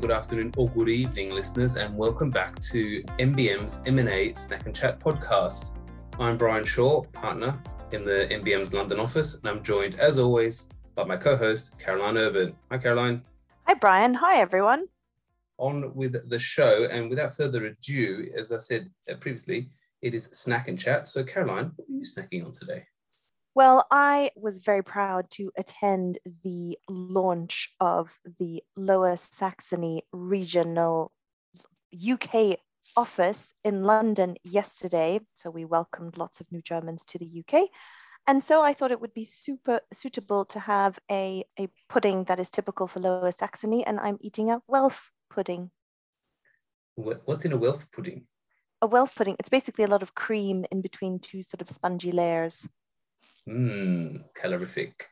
good afternoon, or good evening, listeners, and welcome back to MBM's M&A Snack and Chat podcast. I'm Brian Shaw, partner in the MBM's London office, and I'm joined, as always, by my co-host, Caroline Urban. Hi, Caroline. Hi, Brian. Hi, everyone. On with the show, and without further ado, as I said uh, previously, it is Snack and Chat. So, Caroline, what are you snacking on today? Well, I was very proud to attend the launch of the Lower Saxony Regional UK office in London yesterday. So we welcomed lots of new Germans to the UK. And so I thought it would be super suitable to have a, a pudding that is typical for Lower Saxony, and I'm eating a Welf pudding. What's in a Welf pudding? A Welf pudding. It's basically a lot of cream in between two sort of spongy layers. Mmm, calorific.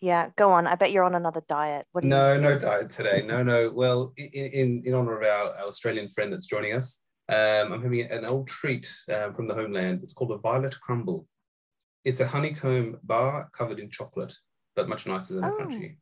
Yeah, go on. I bet you're on another diet. no, no diet today. No, no. Well, in, in, in honor of our, our, Australian friend that's joining us, um, I'm having an old treat um, from the homeland. It's called a violet crumble. It's a honeycomb bar covered in chocolate, but much nicer than oh. a crunchy.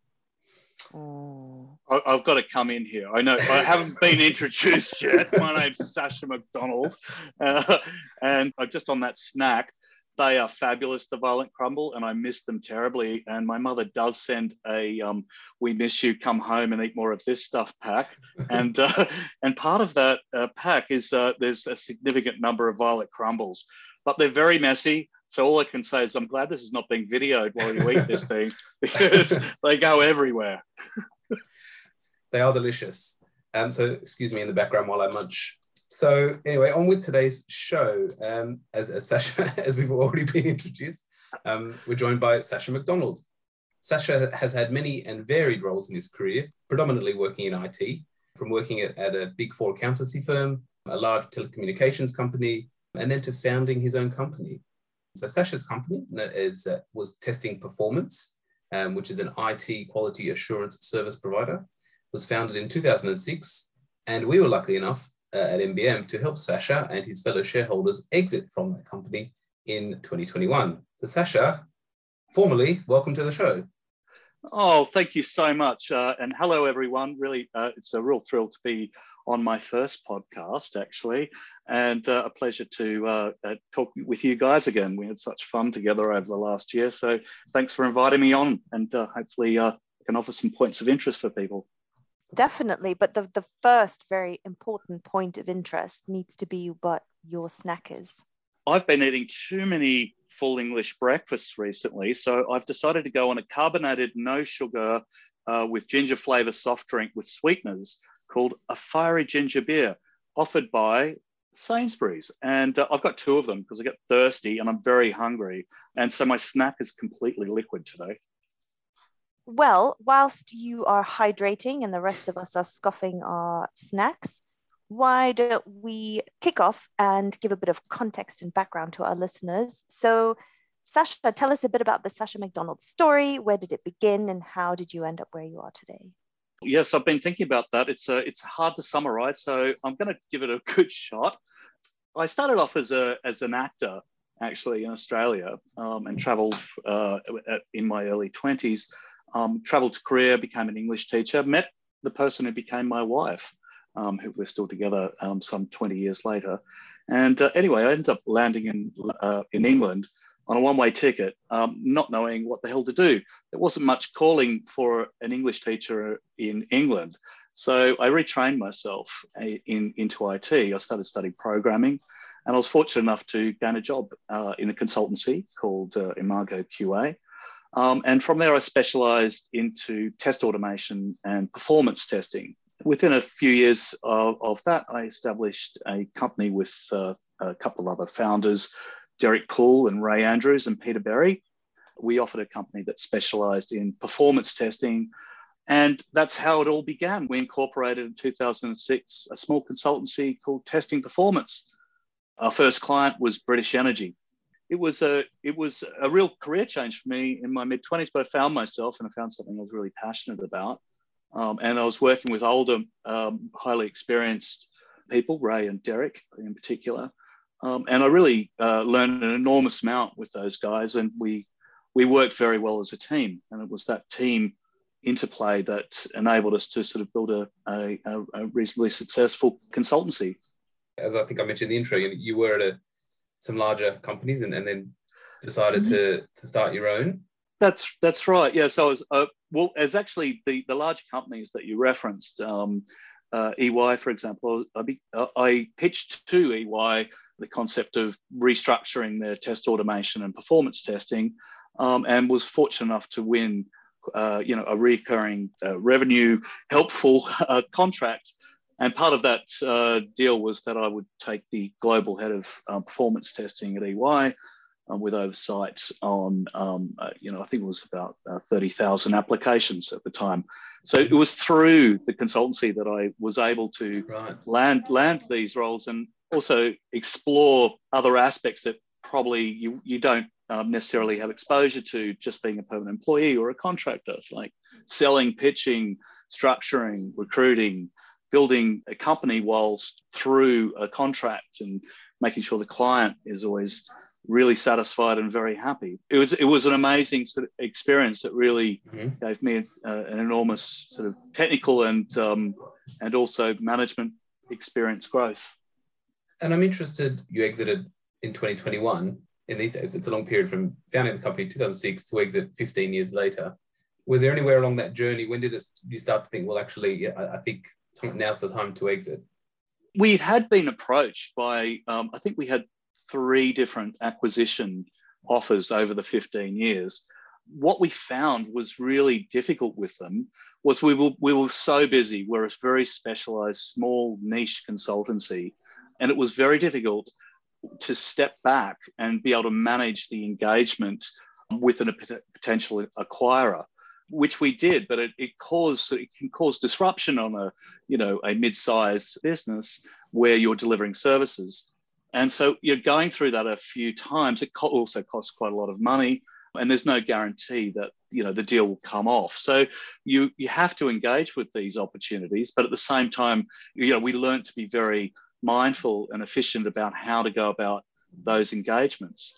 Oh. I've got to come in here. I know I haven't been introduced yet. My name's Sasha McDonald, uh, and I'm just on that snack, they are fabulous, the Violet Crumble, and I miss them terribly. And my mother does send a um, "We miss you, come home and eat more of this stuff" pack, and uh, and part of that uh, pack is uh, there's a significant number of Violet Crumbles, but they're very messy. So all I can say is I'm glad this is not being videoed while you eat this thing because they go everywhere. they are delicious. Um, so excuse me in the background while I munch so anyway, on with today's show. Um, as, as Sasha, as we've already been introduced, um, we're joined by Sasha McDonald. Sasha has had many and varied roles in his career, predominantly working in IT, from working at, at a big four accountancy firm, a large telecommunications company, and then to founding his own company. So Sasha's company is, uh, was Testing Performance, um, which is an IT quality assurance service provider, was founded in 2006. And we were lucky enough at MBM to help Sasha and his fellow shareholders exit from that company in 2021. So, Sasha, formally, welcome to the show. Oh, thank you so much. Uh, and hello, everyone. Really, uh, it's a real thrill to be on my first podcast, actually, and uh, a pleasure to uh, uh, talk with you guys again. We had such fun together over the last year. So, thanks for inviting me on, and uh, hopefully, I can offer some points of interest for people. Definitely. But the, the first very important point of interest needs to be what your snack is. I've been eating too many full English breakfasts recently. So I've decided to go on a carbonated, no sugar, uh, with ginger flavor soft drink with sweeteners called a fiery ginger beer, offered by Sainsbury's. And uh, I've got two of them because I get thirsty and I'm very hungry. And so my snack is completely liquid today. Well, whilst you are hydrating and the rest of us are scoffing our snacks, why don't we kick off and give a bit of context and background to our listeners? So, Sasha, tell us a bit about the Sasha McDonald story. Where did it begin, and how did you end up where you are today? Yes, I've been thinking about that. It's uh, it's hard to summarize, so I'm going to give it a good shot. I started off as a as an actor actually in Australia um, and travelled uh, in my early 20s um, traveled to Korea, became an English teacher, met the person who became my wife, um, who we're still together um, some 20 years later. And uh, anyway, I ended up landing in, uh, in England on a one way ticket, um, not knowing what the hell to do. There wasn't much calling for an English teacher in England. So I retrained myself uh, in, into IT. I started studying programming. And I was fortunate enough to gain a job uh, in a consultancy called uh, Imago QA. Um, and from there, I specialized into test automation and performance testing. Within a few years of, of that, I established a company with uh, a couple other founders, Derek Poole and Ray Andrews and Peter Berry. We offered a company that specialized in performance testing. And that's how it all began. We incorporated in 2006 a small consultancy called Testing Performance. Our first client was British Energy it was a it was a real career change for me in my mid 20s but i found myself and i found something i was really passionate about. Um, and i was working with older um, highly experienced people ray and derek in particular. Um, and i really uh, learned an enormous amount with those guys and we we worked very well as a team. And it was that team interplay that enabled us to sort of build a, a, a reasonably successful consultancy. As I think I mentioned in the intro, you were at a, some larger companies and, and then decided mm-hmm. to, to start your own. That's that's right. Yeah. So as uh, well as actually the the large companies that you referenced, um, uh, EY, for example, I, be, uh, I pitched to EY the concept of restructuring their test automation and performance testing, um, and was fortunate enough to win, uh, you know, a recurring uh, revenue helpful uh, contract. And part of that uh, deal was that I would take the global head of uh, performance testing at EY. with oversight on, um, you know, I think it was about 30,000 applications at the time. So it was through the consultancy that I was able to right. land land these roles and also explore other aspects that probably you, you don't um, necessarily have exposure to just being a permanent employee or a contractor, like selling, pitching, structuring, recruiting, building a company whilst through a contract and making sure the client is always really satisfied and very happy. It was it was an amazing sort of experience that really mm-hmm. gave me uh, an enormous sort of technical and um, and also management experience growth. And I'm interested. You exited in 2021. In these days, it's a long period from founding the company 2006 to exit 15 years later. Was there anywhere along that journey? When did it, you start to think, well, actually, yeah, I, I think now's the time to exit? We had been approached by, um, I think we had three different acquisition offers over the 15 years. What we found was really difficult with them was we were, we were so busy. We're a very specialized, small niche consultancy, and it was very difficult to step back and be able to manage the engagement with a potential acquirer which we did, but it, it caused it can cause disruption on a you know a mid-sized business where you're delivering services. And so you're going through that a few times. It also costs quite a lot of money, and there's no guarantee that you know the deal will come off. So you you have to engage with these opportunities, but at the same time, you know we learned to be very mindful and efficient about how to go about those engagements.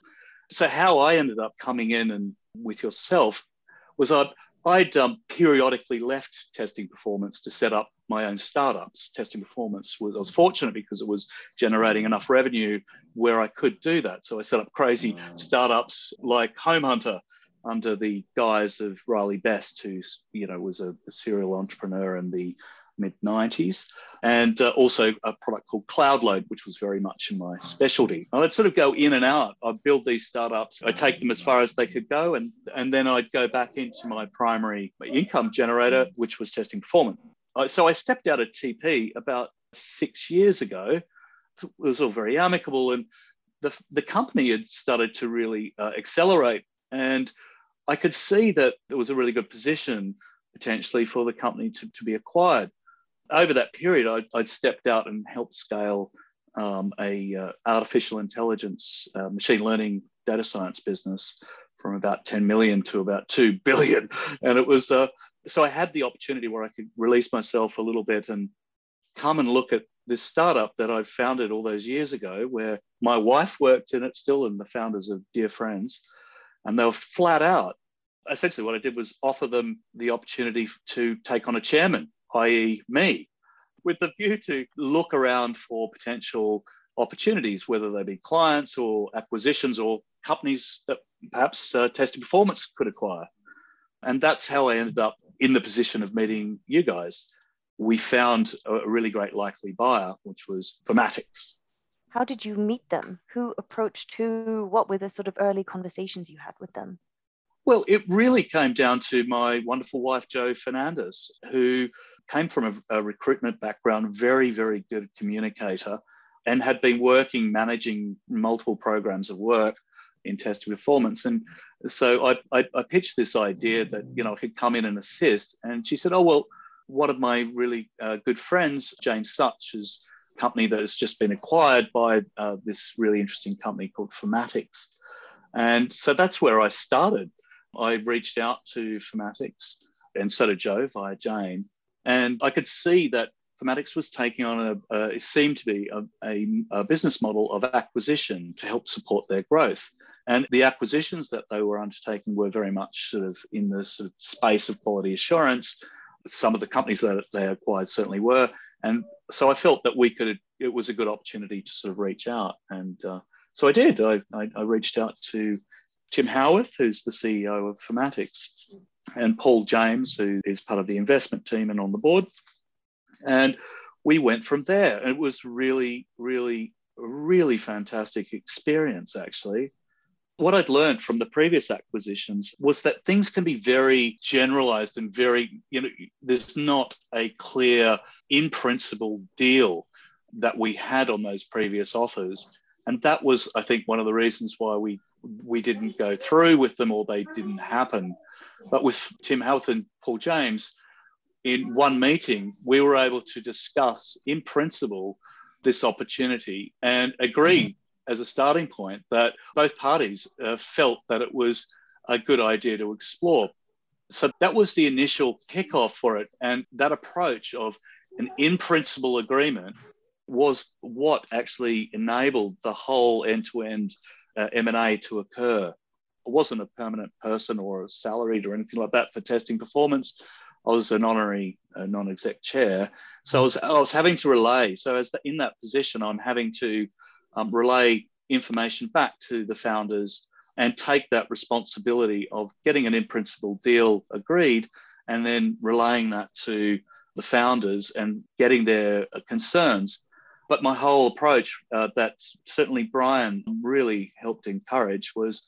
So how I ended up coming in and with yourself was I I'd um, periodically left testing performance to set up my own startups. Testing performance was I was fortunate because it was generating enough revenue where I could do that. So I set up crazy mm. startups like Home Hunter under the guise of Riley Best, who you know was a, a serial entrepreneur and the mid 90s, and uh, also a product called Cloudload, which was very much in my specialty. I'd sort of go in and out. I'd build these startups, I'd take them as far as they could go, and, and then I'd go back into my primary income generator, which was testing performance. So I stepped out of TP about six years ago. It was all very amicable, and the, the company had started to really uh, accelerate. And I could see that there was a really good position potentially for the company to, to be acquired over that period, I, would stepped out and helped scale um, a uh, artificial intelligence, uh, machine learning, data science business from about 10 million to about 2 billion. And it was, uh, so I had the opportunity where I could release myself a little bit and come and look at this startup that I founded all those years ago, where my wife worked in it still, and the founders of Dear Friends. And they were flat out. Essentially, what I did was offer them the opportunity to take on a chairman i.e., me, with the view to look around for potential opportunities, whether they be clients or acquisitions or companies that perhaps uh, testing performance could acquire. And that's how I ended up in the position of meeting you guys. We found a really great likely buyer, which was Formatics. How did you meet them? Who approached who? What were the sort of early conversations you had with them? Well, it really came down to my wonderful wife, Jo Fernandez, who came from a, a recruitment background, very, very good communicator, and had been working managing multiple programs of work in testing performance. And so I, I, I, pitched this idea that you know I could come in and assist. And she said, "Oh well, one of my really uh, good friends, Jane Sutch, is a company that has just been acquired by uh, this really interesting company called Formatics." And so that's where I started. I reached out to Formatics, and so did Jo via Jane, and I could see that Fimatics was taking on a, it seemed to be a, a, a, business model of acquisition to help support their growth. And the acquisitions that they were undertaking were very much sort of in the sort of space of quality assurance. Some of the companies that they acquired certainly were. And so I felt that we could, it was a good opportunity to sort of reach out. And uh, so I did. I, I, I reached out to Tim Howarth, who's the CEO of Fimatics, and Paul James, who is part of the investment team and on the board. And we went from there. It was really, really, really fantastic experience, actually. What I'd learned from the previous acquisitions was that things can be very generalized and very, you know, there's not a clear, in principle deal that we had on those previous offers. And that was, I think, one of the reasons why we we didn't go through with them or they didn't happen. But with Tim Howarth and Paul James, in one meeting, we were able to discuss in principle this opportunity and agree as a starting point that both parties uh, felt that it was a good idea to explore. So that was the initial kickoff for it. And that approach of an in principle agreement was what actually enabled the whole end to end M&A to occur. I wasn't a permanent person or salaried or anything like that for testing performance. I was an honorary uh, non-exec chair, so I was, I was having to relay. So as the, in that position, I'm having to um, relay information back to the founders and take that responsibility of getting an in-principle deal agreed, and then relaying that to the founders and getting their uh, concerns. But my whole approach uh, that certainly Brian really helped encourage was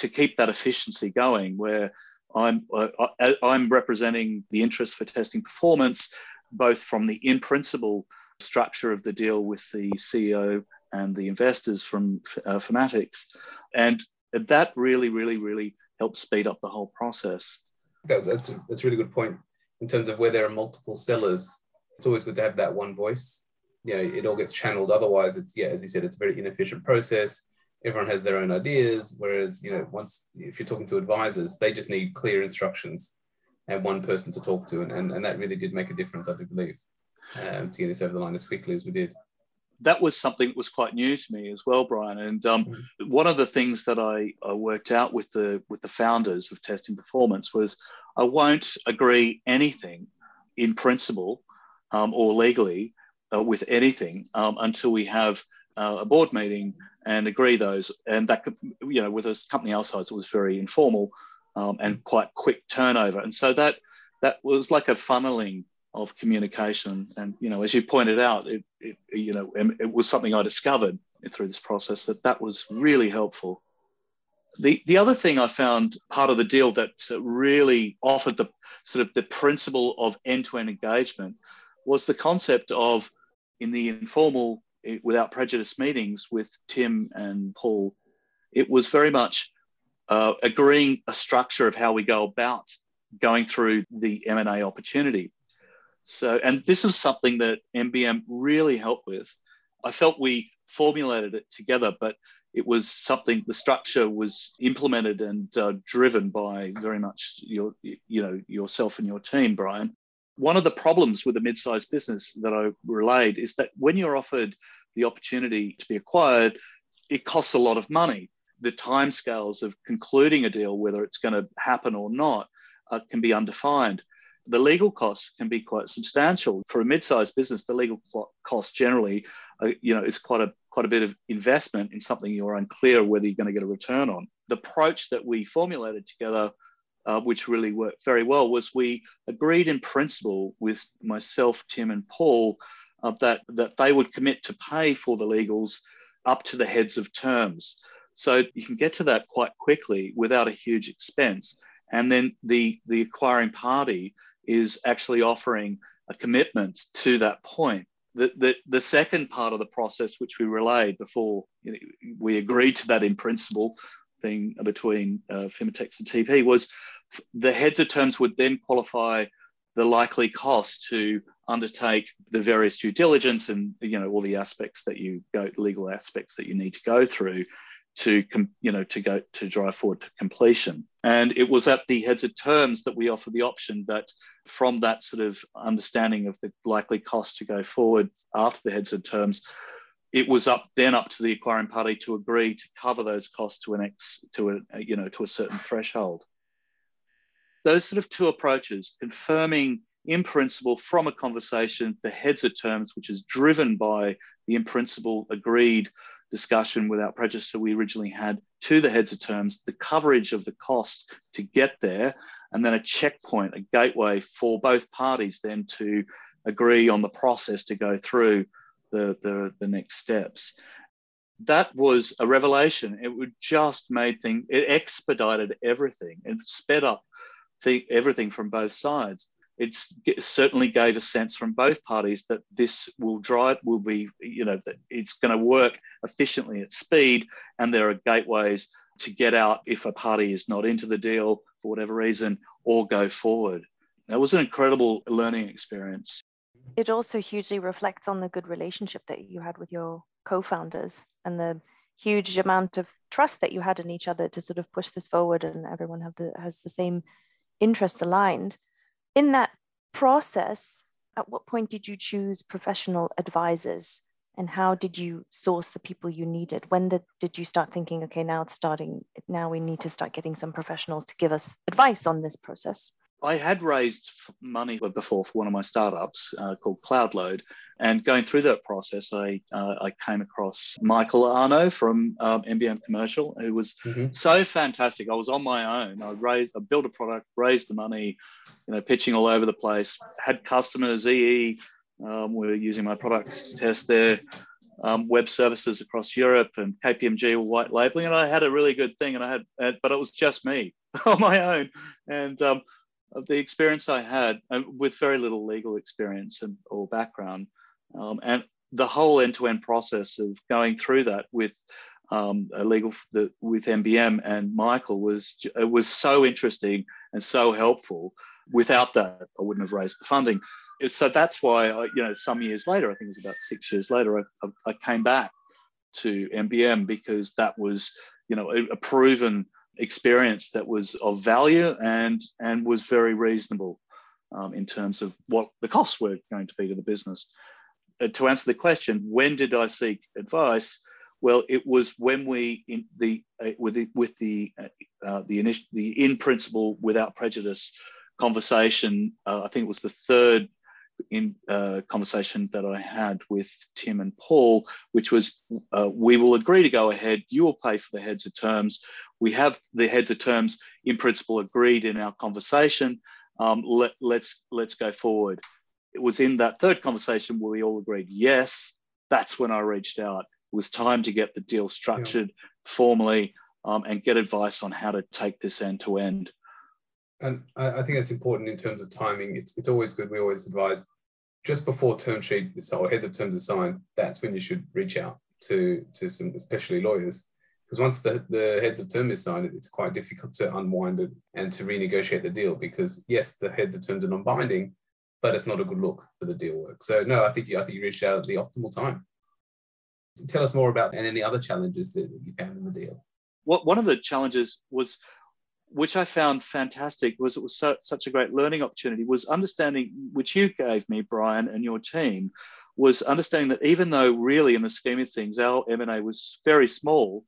to keep that efficiency going, where I'm uh, I'm representing the interest for testing performance, both from the in principle structure of the deal with the CEO and the investors from uh, Fimatics, and that really, really, really helps speed up the whole process. That, that's a, that's a really good point in terms of where there are multiple sellers. It's always good to have that one voice. You know, it all gets channeled. Otherwise, it's yeah, as you said, it's a very inefficient process everyone has their own ideas. Whereas, you know, once if you're talking to advisors, they just need clear instructions and one person to talk to. And, and, and that really did make a difference, I do believe, um, to get this over the line as quickly as we did. That was something that was quite new to me as well, Brian. And um, mm-hmm. one of the things that I, I worked out with the with the founders of Testing Performance was I won't agree anything in principle um, or legally uh, with anything um, until we have uh, a board meeting and agree those. And that could, you know, with a company our size, it was very informal um, and quite quick turnover. And so that that was like a funneling of communication. And you know, as you pointed out, it, it you know, it was something I discovered through this process that that was really helpful. The, the other thing I found part of the deal that really offered the sort of the principle of end-to-end engagement was the concept of in the informal without prejudice meetings with Tim and Paul, it was very much uh, agreeing a structure of how we go about going through the M&A opportunity. So, and this is something that MBM really helped with. I felt we formulated it together, but it was something the structure was implemented and uh, driven by very much your you know yourself and your team brian one of the problems with a mid-sized business that I relayed is that when you're offered the opportunity to be acquired, it costs a lot of money. The timescales of concluding a deal, whether it's going to happen or not, uh, can be undefined. The legal costs can be quite substantial for a mid-sized business. The legal cost generally, uh, you know, is quite a quite a bit of investment in something you're unclear whether you're going to get a return on. The approach that we formulated together uh, which really worked very well, was we agreed in principle with myself, Tim, and Paul uh, that, that they would commit to pay for the legals up to the heads of terms. So you can get to that quite quickly without a huge expense. And then the, the acquiring party is actually offering a commitment to that point. The, the, the second part of the process, which we relayed before you know, we agreed to that in principle, thing between uh, and TP was the heads of terms would then qualify the likely cost to undertake the various due diligence and you know all the aspects that you go legal aspects that you need to go through to you know to go to drive forward to completion. And it was at the heads of terms that we offered the option that from that sort of understanding of the likely cost to go forward after the heads of terms, it was up then up to the acquiring party to agree to cover those costs to an ex to a you know to a certain threshold. Those sort of two approaches, confirming in principle from a conversation the heads of terms, which is driven by the in principle agreed discussion without prejudice that we originally had to the heads of terms, the coverage of the cost to get there, and then a checkpoint, a gateway for both parties then to agree on the process to go through the, the, the next steps. That was a revelation. It would just made things, it expedited everything and sped up the, everything from both sides it certainly gave a sense from both parties that this will drive will be you know that it's going to work efficiently at speed and there are gateways to get out if a party is not into the deal for whatever reason or go forward that was an incredible learning experience it also hugely reflects on the good relationship that you had with your co-founders and the huge amount of trust that you had in each other to sort of push this forward and everyone have the has the same interests aligned in that process, at what point did you choose professional advisors? And how did you source the people you needed? When did, did you start thinking, okay, now it's starting, now we need to start getting some professionals to give us advice on this process? I had raised money before for one of my startups uh, called Cloudload, and going through that process, I uh, I came across Michael Arno from um, MBM Commercial, who was mm-hmm. so fantastic. I was on my own. I raised, I built a product, raised the money, you know, pitching all over the place. Had customers, EE, um, we were using my products to test their um, web services across Europe, and KPMG were white labeling, and I had a really good thing. And I had, but it was just me on my own, and um, the experience I had uh, with very little legal experience and, or background, um, and the whole end-to-end process of going through that with um, a legal the, with MBM and Michael was it was so interesting and so helpful. Without that, I wouldn't have raised the funding. So that's why, I, you know, some years later, I think it was about six years later, I, I came back to MBM because that was, you know, a, a proven experience that was of value and and was very reasonable um, in terms of what the costs were going to be to the business. Uh, to answer the question, when did I seek advice? Well, it was when we in the uh, with the with the uh, uh the initial the in principle without prejudice conversation. Uh, I think it was the third in uh, conversation that I had with Tim and Paul, which was uh, we will agree to go ahead. You will pay for the heads of terms. We have the heads of terms in principle agreed in our conversation. Um, let, let's let's go forward. It was in that third conversation where we all agreed yes. That's when I reached out. It was time to get the deal structured yeah. formally um, and get advice on how to take this end to end and I, I think that's important in terms of timing. It's, it's always good. We always advise just before term sheet or heads of terms are signed. That's when you should reach out to to some, especially lawyers, because once the, the heads of term is signed, it's quite difficult to unwind it and to renegotiate the deal. Because yes, the heads of terms are non-binding, but it's not a good look for the deal work. So no, I think you, I think you reached out at the optimal time. Tell us more about and any other challenges that, that you found in the deal. What one of the challenges was which I found fantastic was it was so, such a great learning opportunity was understanding which you gave me Brian and your team was understanding that even though really in the scheme of things our M&A was very small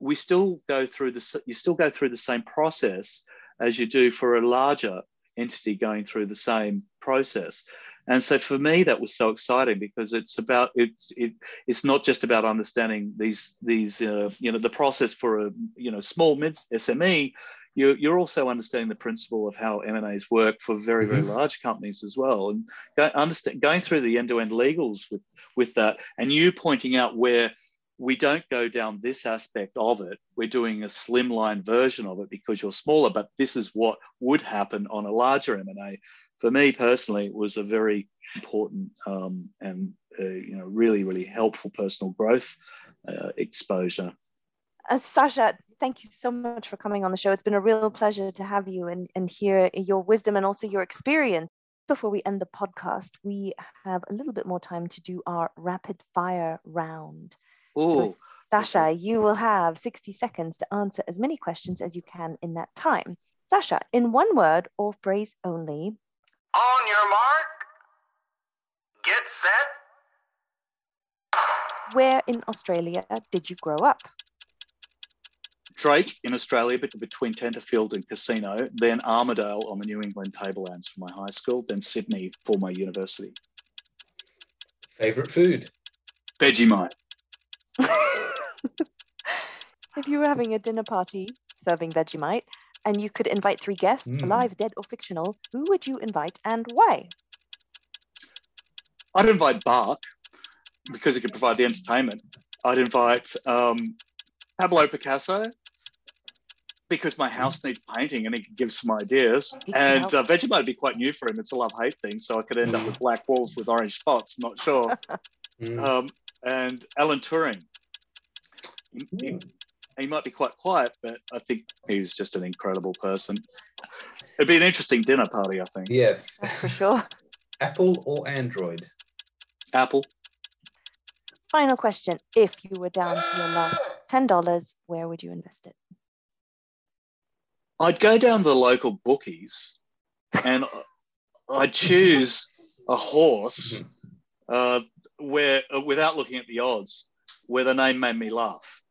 we still go through the you still go through the same process as you do for a larger entity going through the same process. And so for me that was so exciting because it's about it's it, it's not just about understanding these these uh, you know the process for a you know small mid sme you're, you're also understanding the principle of how M&As work for very, very mm-hmm. large companies as well. And go, understand, going through the end-to-end legals with, with that, and you pointing out where we don't go down this aspect of it. We're doing a slimline version of it because you're smaller, but this is what would happen on a larger M&A. For me personally, it was a very important um, and uh, you know really really helpful personal growth uh, exposure. Uh, Sasha, thank you so much for coming on the show. It's been a real pleasure to have you and, and hear your wisdom and also your experience. Before we end the podcast, we have a little bit more time to do our rapid fire round. Ooh. So, Sasha, you will have 60 seconds to answer as many questions as you can in that time. Sasha, in one word or phrase only, On your mark. Get set. Where in Australia did you grow up? Drake in Australia, bet- between Tenterfield and Casino, then Armidale on the New England Tablelands for my high school, then Sydney for my university. Favorite food? Vegemite. if you were having a dinner party serving Vegemite and you could invite three guests, Mm. alive, dead, or fictional, who would you invite and why? I'd invite Bark because he could provide the entertainment. I'd invite um, Pablo Picasso because my house needs painting and he can give some ideas. And help. uh, Vegemite would be quite new for him. It's a love hate thing. So I could end up with black walls with orange spots. I'm not sure. Mm. Um, and Alan Turing. He, he, he might be quite quiet, but I think he's just an incredible person. It'd be an interesting dinner party, I think. Yes. That's for sure. Apple or Android? Apple. Final question. If you were down to your last $10, where would you invest it? I'd go down to the local bookies and I'd choose a horse Mhm. uh, where, uh, without looking at the odds, where the name made me laugh.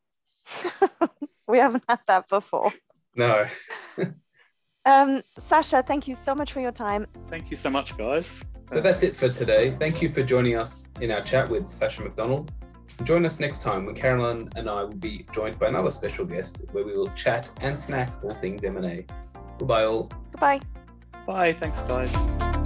we haven't had that before. No. Um, Sasha, thank you so much for your time. Thank you so much, guys. So that's it for today. Thank you for joining us in our chat with Sasha McDonald. Join us next time when Caroline and I will be joined by another special guest where we will chat and snack all things M&A. Goodbye all. Goodbye. Bye. Thanks, guys.